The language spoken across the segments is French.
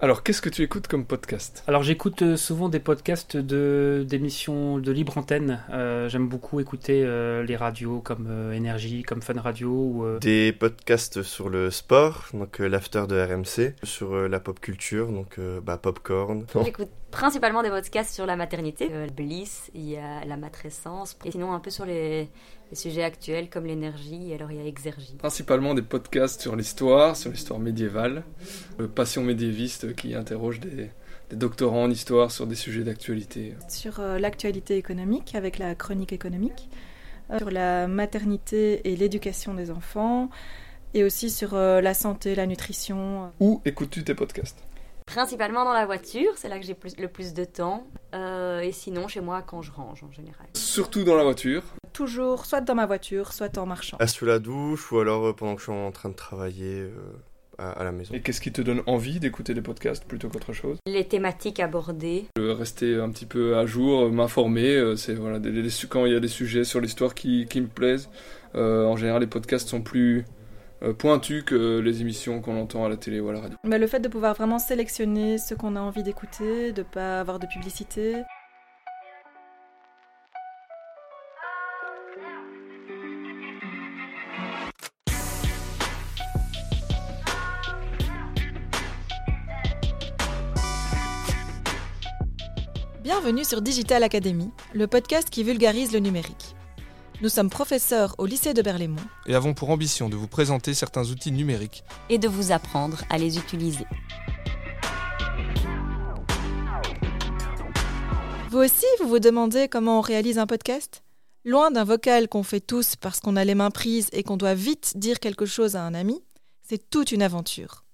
Alors, qu'est-ce que tu écoutes comme podcast? Alors, j'écoute euh, souvent des podcasts de d'émissions de libre antenne. Euh, J'aime beaucoup écouter euh, les radios comme euh, Énergie, comme Fun Radio. Ou, euh, Des podcasts sur le sport, donc euh, l'after de RMC, sur euh, la pop culture, donc euh, bah, Popcorn. J'écoute principalement des podcasts sur la maternité, euh, Bliss, il y a la matrescence, et sinon un peu sur les, les sujets actuels comme l'énergie, et alors il y a Exergie. Principalement des podcasts sur l'histoire, sur l'histoire médiévale, Passion médiéviste qui interroge des, des doctorants en histoire sur des sujets d'actualité. sur euh, l'actualité économique avec la chronique économique, euh, sur la maternité et l'éducation des enfants, et aussi sur euh, la santé, la nutrition. Où écoutes-tu tes podcasts? Principalement dans la voiture, c'est là que j'ai plus- le plus de temps, euh, et sinon chez moi quand je range en général. Surtout dans la voiture. Toujours soit dans ma voiture, soit en marchant. À sous la douche ou alors euh, pendant que je suis en train de travailler euh, à, à la maison? Et qu'est-ce qui te donne envie d'écouter des podcasts plutôt qu'autre chose? Les thématiques abordées, Euh, Rester un petit peu à jour, m'informer, c'est voilà, des- des- quand il y a des sujets sur l'histoire qui, qui me plaisent. euh, en général, les podcasts sont plus euh, pointus que les émissions qu'on entend à la télé ou à la radio. Mais le fait de pouvoir vraiment sélectionner ce qu'on a envie d'écouter, de pas avoir de publicité. Bienvenue sur Digital Academy, le podcast qui vulgarise le numérique. Nous sommes professeurs au lycée de Berlaymont et avons pour ambition de vous présenter certains outils numériques et de vous apprendre à les utiliser. Vous aussi, vous vous demandez comment on réalise un podcast? Loin d'un vocal qu'on fait tous parce qu'on a les mains prises et qu'on doit vite dire quelque chose à un ami, c'est toute une aventure.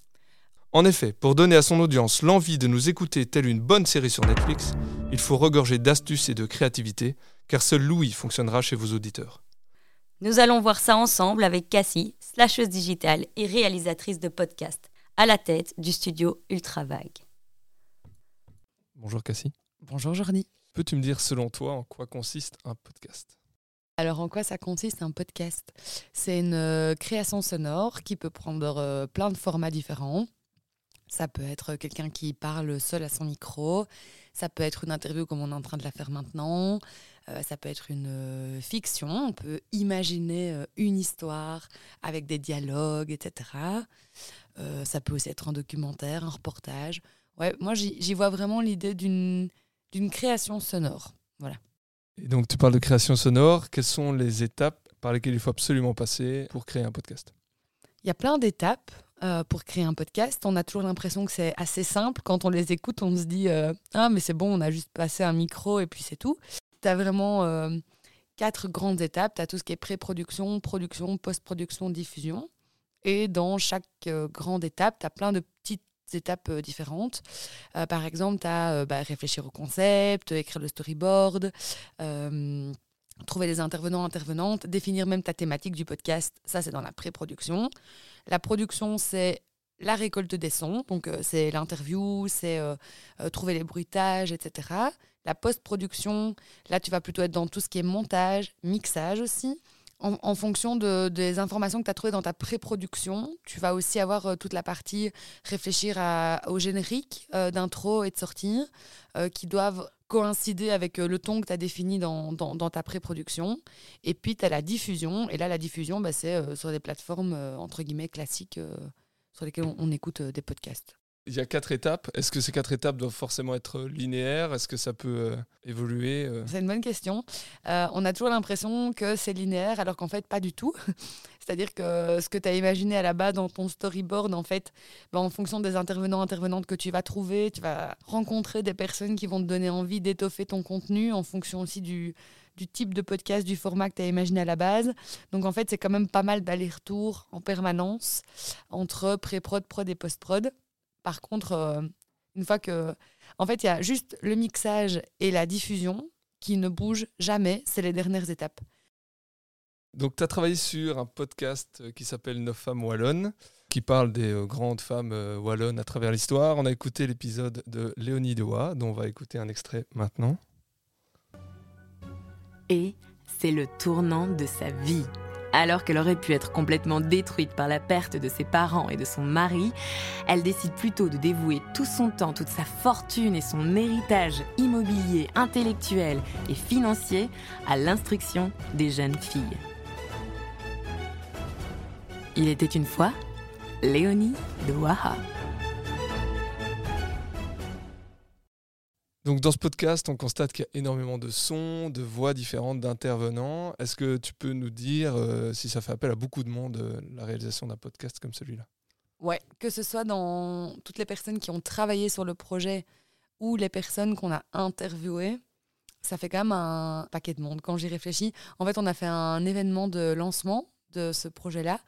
En effet, pour donner à son audience l'envie de nous écouter telle une bonne série sur Netflix, il faut regorger d'astuces et de créativité, car seul Louis fonctionnera chez vos auditeurs. Nous allons voir ça ensemble avec Cassie, slasheuse digitale et réalisatrice de podcast, à la tête du studio Ultravague. Bonjour Cassie. Bonjour Jordi. Peux-tu me dire selon toi en quoi consiste un podcast? Alors en quoi ça consiste un podcast? C'est une euh, création sonore qui peut prendre euh, plein de formats différents. Ça peut être quelqu'un qui parle seul à son micro, ça peut être une interview comme on est en train de la faire maintenant, euh, ça peut être une euh, fiction, on peut imaginer euh, une histoire avec des dialogues, etc. Ça peut aussi être un documentaire, un reportage. Ouais, moi j'y vois vraiment l'idée d'une d'une création sonore. Et donc tu parles de création sonore, quelles sont les étapes par lesquelles il faut absolument passer pour créer un podcast? Il y a plein d'étapes euh, pour créer un podcast. On a toujours l'impression que c'est assez simple. Quand on les écoute, on se dit euh, Ah, mais c'est bon, on a juste passé un micro et puis c'est tout. Tu as vraiment euh, quatre grandes étapes. Tu as tout ce qui est pré-production, production, post-production, diffusion. Et dans chaque grande étape, tu as plein de petites étapes différentes. Par exemple, tu as réfléchir au concept, écrire le storyboard. Trouver des intervenants, intervenantes, définir même ta thématique du podcast, ça c'est dans la pré-production. La production, c'est la récolte des sons, donc euh, c'est l'interview, c'est euh, euh, trouver les bruitages, etc. La post-production, là tu vas plutôt être dans tout ce qui est montage, mixage aussi. En, fonction de- des informations que tu as trouvées dans ta pré-production, tu vas aussi avoir toute la partie réfléchir au générique d'intro et de sortie qui doivent coïncider avec euh, le ton que tu as défini dans, ta pré-production. Et puis, tu as la diffusion. Et là, la diffusion, bah, c'est euh, sur des plateformes, euh, entre guillemets, classiques sur lesquelles on, écoute des podcasts. Il y a quatre étapes. Est-ce que ces quatre étapes doivent forcément être linéaires? Est-ce que ça peut euh, évoluer euh? C'est une bonne question. Euh, on a toujours l'impression que c'est linéaire, alors qu'en fait, pas du tout. C'est-à-dire que ce que tu as imaginé à la base dans ton storyboard, en fait, ben, en fonction des intervenants, intervenantes que tu vas trouver, tu vas rencontrer des personnes qui vont te donner envie d'étoffer ton contenu en fonction aussi du, du type de podcast, du format que tu as imaginé à la base. Donc, en fait, c'est quand même pas mal d'aller-retour en permanence entre pré-prod, prod et post-prod. Par contre, euh, une fois que. En fait, il y a juste le mixage et la diffusion qui ne bougent jamais. C'est les dernières étapes. Donc, tu as travaillé sur un podcast euh, qui s'appelle Neuf femmes wallonnes, qui parle des euh, grandes femmes wallonnes à travers l'histoire. On a écouté l'épisode de Léonie Dewa, dont on va écouter un extrait maintenant. Et c'est le tournant de sa vie. Alors qu'elle aurait pu être complètement détruite par la perte de ses parents et de son mari, elle décide plutôt de dévouer tout son temps, toute sa fortune et son héritage immobilier, intellectuel et financier à l'instruction des jeunes filles. Il était une fois Léonie de Waha. Donc dans ce podcast, on constate qu'il y a énormément de sons, de voix différentes d'intervenants. Est-ce que tu peux nous dire euh, si ça fait appel à beaucoup de monde, euh, la réalisation d'un podcast comme celui-là? Ouais, que ce soit dans toutes les personnes qui ont travaillé sur le projet ou les personnes qu'on a interviewées, ça fait quand même un paquet de monde. Quand j'y réfléchis, en fait, on a fait un événement de lancement de ce projet-là.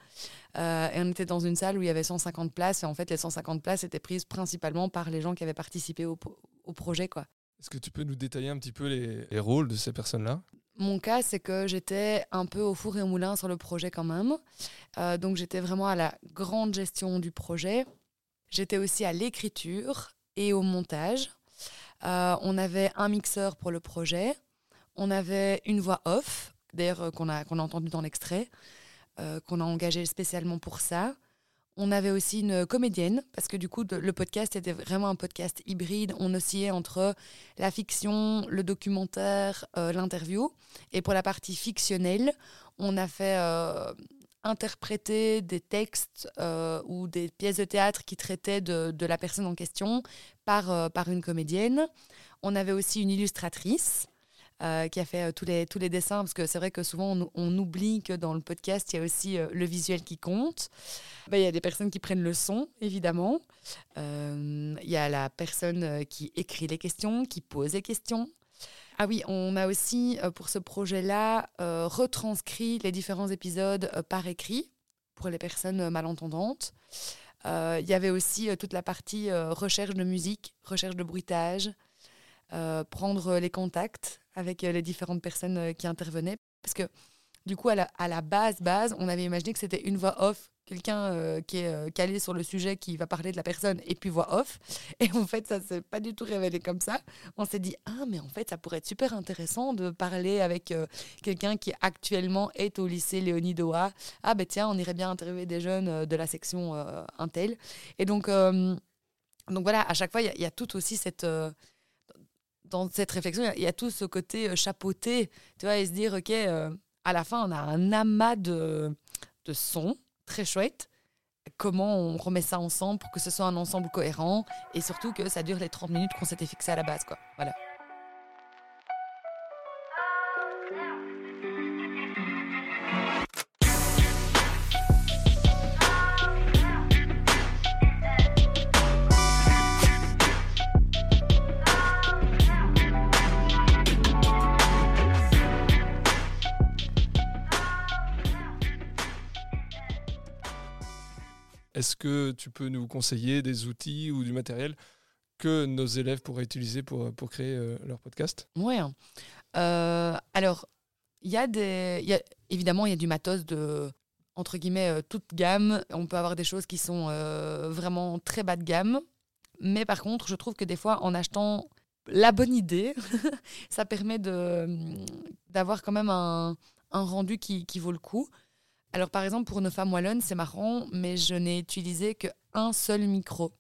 Euh, et on était dans une salle où il y avait 150 places. Et en fait, les 150 places étaient prises principalement par les gens qui avaient participé au, au projet. quoi. Est-ce que tu peux nous détailler un petit peu les, les rôles de ces personnes-là? Mon cas, c'est que j'étais un peu au four et au moulin sur le projet quand même. Euh, donc j'étais vraiment à la grande gestion du projet. J'étais aussi à l'écriture et au montage. Euh, on avait un mixeur pour le projet. On avait une voix off, d'ailleurs euh, qu'on a, qu'on a entendu dans l'extrait, euh, qu'on a engagé spécialement pour ça. On avait aussi une comédienne, parce que du coup, le podcast était vraiment un podcast hybride. On oscillait entre la fiction, le documentaire, euh, l'interview. Et pour la partie fictionnelle, on a fait euh, interpréter des textes euh, ou des pièces de théâtre qui traitaient de, la personne en question par une comédienne. On avait aussi une illustratrice euh, qui a fait euh, tous, les, tous les dessins, parce que c'est vrai que souvent on, oublie que dans le podcast, il y a aussi euh, le visuel qui compte. Ben, Il y a des personnes qui prennent le son, évidemment. Il y a la personne qui écrit les questions, qui pose les questions. Ah oui, on a aussi, pour ce projet-là, retranscrit les différents épisodes par écrit pour les personnes malentendantes. Il y avait aussi toute la partie recherche de musique, recherche de bruitage, prendre les contacts avec euh, les différentes personnes euh, qui intervenaient. Parce que du coup, à la, base, base, on avait imaginé que c'était une voix off, quelqu'un euh, qui est calé sur le sujet qui va parler de la personne, et puis voix off. Et en fait, ça s'est pas du tout révélé comme ça. On s'est dit, ah, mais en fait, ça pourrait être super intéressant de parler avec quelqu'un qui actuellement est au lycée Léonie Doha. Ah, ben tiens, on irait bien interviewer des jeunes de la section Intel. Et donc, donc voilà, à chaque fois, il y y, a tout aussi cette. Dans cette réflexion, il y a- il y, a tout ce côté euh, chapeauté, tu vois, et se dire, OK, euh, à la fin, on a un amas de, de sons très chouettes. Comment on remet ça ensemble pour que ce soit un ensemble cohérent et surtout que ça dure les 30 minutes qu'on s'était fixé à la base, quoi. Voilà. Est-ce que tu peux nous conseiller des outils ou du matériel que nos élèves pourraient utiliser pour, créer euh, leur podcast? Ouais. hein. Euh, alors, il y a des. Y évidemment, il y a du matos de, entre guillemets, euh, toute gamme. On peut avoir des choses qui sont vraiment très bas de gamme. Mais par contre, je trouve que des fois, en achetant la bonne idée, ça permet d'avoir quand même un, rendu qui vaut le coup. Alors, par exemple, pour nos femmes wallonnes, c'est marrant, mais je n'ai utilisé qu'un seul micro.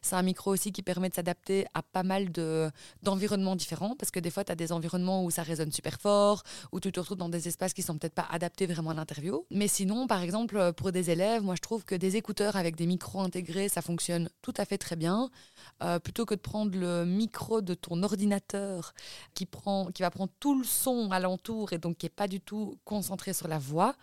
C'est un micro aussi qui permet de s'adapter à pas mal de, d'environnements différents, parce que des fois, tu as des environnements où ça résonne super fort, où tu te retrouves dans des espaces qui sont peut-être pas adaptés vraiment à l'interview. Mais sinon, par exemple, pour des élèves, moi, je trouve que des écouteurs avec des micros intégrés, ça fonctionne tout à fait très bien. Euh, plutôt que de prendre le micro de ton ordinateur qui, qui va prendre tout le son alentour et donc qui n'est pas du tout concentré sur la voix,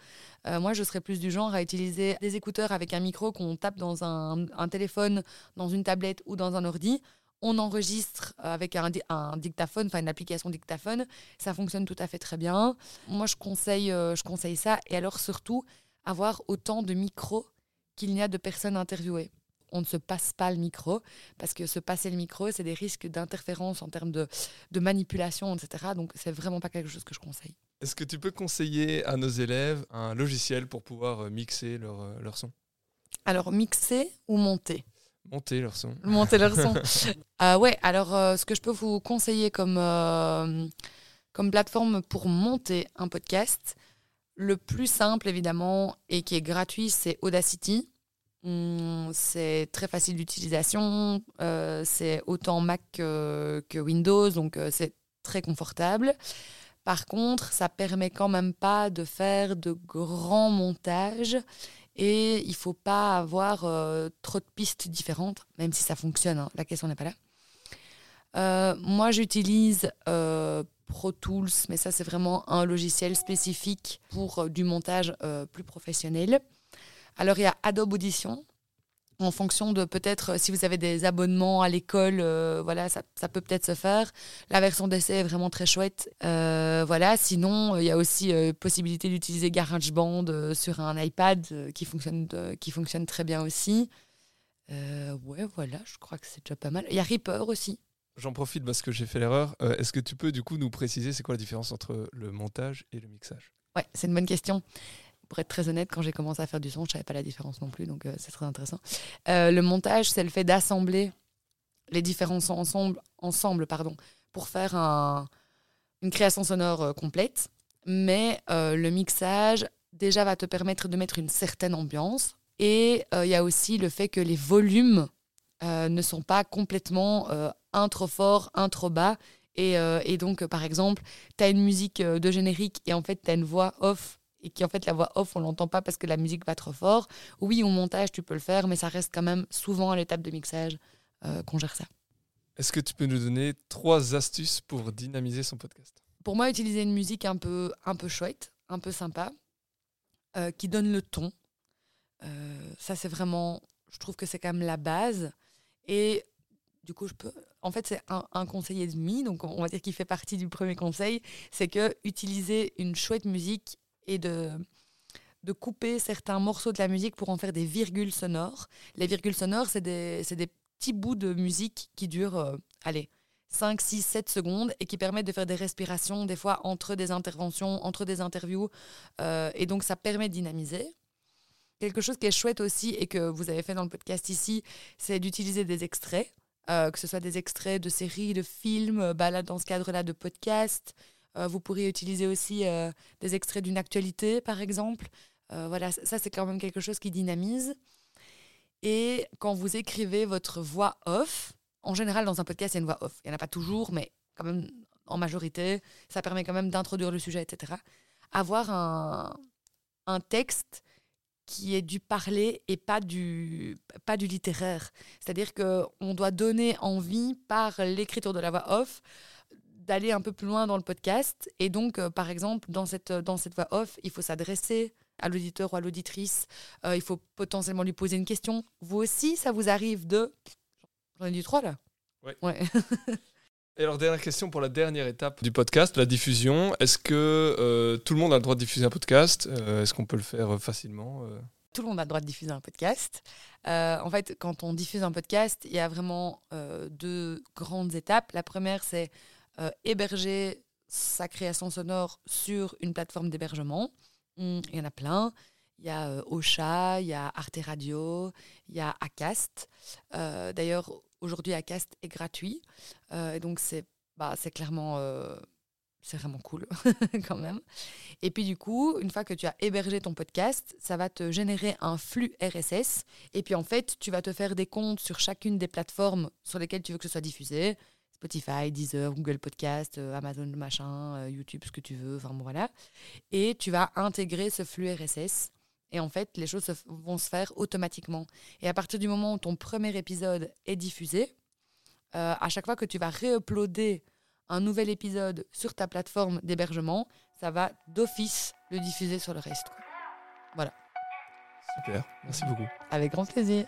euh, moi, je serais plus du genre à utiliser des écouteurs avec un micro qu'on tape dans un, téléphone, dans une tablette ou dans un ordi on enregistre avec un dictaphone, enfin une application dictaphone, ça fonctionne tout à fait très bien. Moi, je conseille, euh, je conseille ça. Et alors, surtout, avoir autant de micros qu'il n'y a de personnes interviewées. On ne se passe pas le micro, parce que se passer le micro, c'est des risques d'interférence en termes de, de manipulation, etc. Donc, c'est vraiment pas quelque chose que je conseille. Est-ce que tu peux conseiller à nos élèves un logiciel pour pouvoir euh, mixer leur, euh, leur son? Alors, mixer ou monter? Monter leur son Monter leur son. Euh, ouais, alors euh, ce que je peux vous conseiller comme, euh, comme plateforme pour monter un podcast, le plus simple, évidemment, et qui est gratuit, c'est Audacity. Hum, C'est très facile d'utilisation. euh, c'est autant Mac que, Windows, donc euh, c'est très confortable. Par contre, ça permet quand même pas de faire de grands montages et il faut pas avoir euh, trop de pistes différentes, même si ça fonctionne. hein, la question n'est pas là. Moi, j'utilise Pro Tools, mais ça, c'est vraiment un logiciel spécifique pour du montage plus professionnel. Alors, il y a Adobe Audition. En fonction de peut-être euh, si vous avez des abonnements à l'école, euh, voilà, ça, ça peut peut-être se faire. La version d'essai est vraiment très chouette. Euh, voilà, sinon, il y a aussi possibilité d'utiliser GarageBand sur un iPad qui, fonctionne, qui fonctionne très bien aussi. Ouais, voilà, je crois que c'est déjà pas mal. Il y a Reaper aussi. J'en profite parce que j'ai fait l'erreur. Euh, Est-ce que tu peux du coup nous préciser c'est quoi la différence entre le montage et le mixage? Ouais, c'est une bonne question. Pour être très honnête, quand j'ai commencé à faire du son, je savais pas la différence non plus, donc euh, c'est très intéressant. Euh, le montage, c'est le fait d'assembler les différents sons ensemble, ensemble pardon, pour faire un- une création sonore euh, complète. Mais le mixage, déjà, va te permettre de mettre une certaine ambiance. Et il y a aussi le fait que les volumes ne sont pas complètement un trop fort, un trop bas. Et, et donc, par exemple, tu as une musique de générique et en fait, tu as une voix off et qui en fait la voix off on l'entend pas parce que la musique va trop fort. Oui, au montage tu peux le faire, mais ça reste quand même souvent à l'étape de mixage euh, qu'on gère ça. Est-ce que tu peux nous donner trois astuces pour dynamiser son podcast? Pour moi, utiliser une musique un peu, un peu chouette, un peu sympa, euh, qui donne le ton, euh, ça c'est vraiment, je trouve que c'est quand même la base. Et du coup, je peux. En fait, c'est un, un conseil et demi, donc on va dire qu'il fait partie du premier conseil, c'est que utiliser une chouette musique et de de couper certains morceaux de la musique pour en faire des virgules sonores. Les virgules sonores, c'est des, des petits bouts de musique qui durent, euh, allez, 5, 6, 7 secondes et qui permettent de faire des respirations, des fois entre des interventions, entre des interviews. euh, et donc, ça permet de dynamiser. Quelque chose qui est chouette aussi et que vous avez fait dans le podcast ici, c'est d'utiliser des extraits, euh, que ce soit des extraits de séries, de films, bah là, dans ce cadre-là, de podcasts. Euh, vous pourriez utiliser aussi euh, des extraits d'une actualité, par exemple. Euh, voilà, ça, c'est quand même quelque chose qui dynamise. Et quand vous écrivez votre voix off, en général, dans un podcast, il y a une voix off. Il n'y en a pas toujours, mais quand même, en majorité, ça permet quand même d'introduire le sujet, etc. Avoir un, un texte qui est du parler et pas du, pas du littéraire. C'est-à-dire qu'on doit donner envie, par l'écriture de la voix off, d'aller un peu plus loin dans le podcast. Et donc, euh, par exemple, dans cette, dans cette voix off, il faut s'adresser à l'auditeur ou à l'auditrice. Euh, il faut potentiellement lui poser une question. Vous aussi, ça vous arrive de... J'en ai dit trois, là Ouais. ouais. Et alors, dernière question pour la dernière étape du podcast, la diffusion. Est-ce que euh, tout le monde a le droit de diffuser un podcast? Euh, Est-ce qu'on peut le faire euh, facilement euh? Tout le monde a le droit de diffuser un podcast. Euh, en fait, quand on diffuse un podcast, il y a vraiment euh, deux grandes étapes. La première, c'est euh, héberger sa création sonore sur une plateforme d'hébergement. Hum, Il y en a plein. Il y a euh, Ocha, il y a Arte Radio, il y a Acast. Euh, D'ailleurs, aujourd'hui, Acast est gratuit. Et donc, c'est bah, clairement... c'est vraiment cool quand même. Et puis du coup, une fois que tu as hébergé ton podcast, ça va te générer un flux RSS. Et puis en fait, tu vas te faire des comptes sur chacune des plateformes sur lesquelles tu veux que ce soit diffusé. Spotify, Deezer, Google Podcast, euh, Amazon machin, euh, YouTube, ce que tu veux, enfin bon voilà. Et tu vas intégrer ce flux RSS. Et en fait, les choses se vont se faire automatiquement. Et à partir du moment où ton premier épisode est diffusé, euh, à chaque fois que tu vas réuploader un nouvel épisode sur ta plateforme d'hébergement, ça va d'office le diffuser sur le reste. quoi. Super, merci beaucoup. Avec grand plaisir.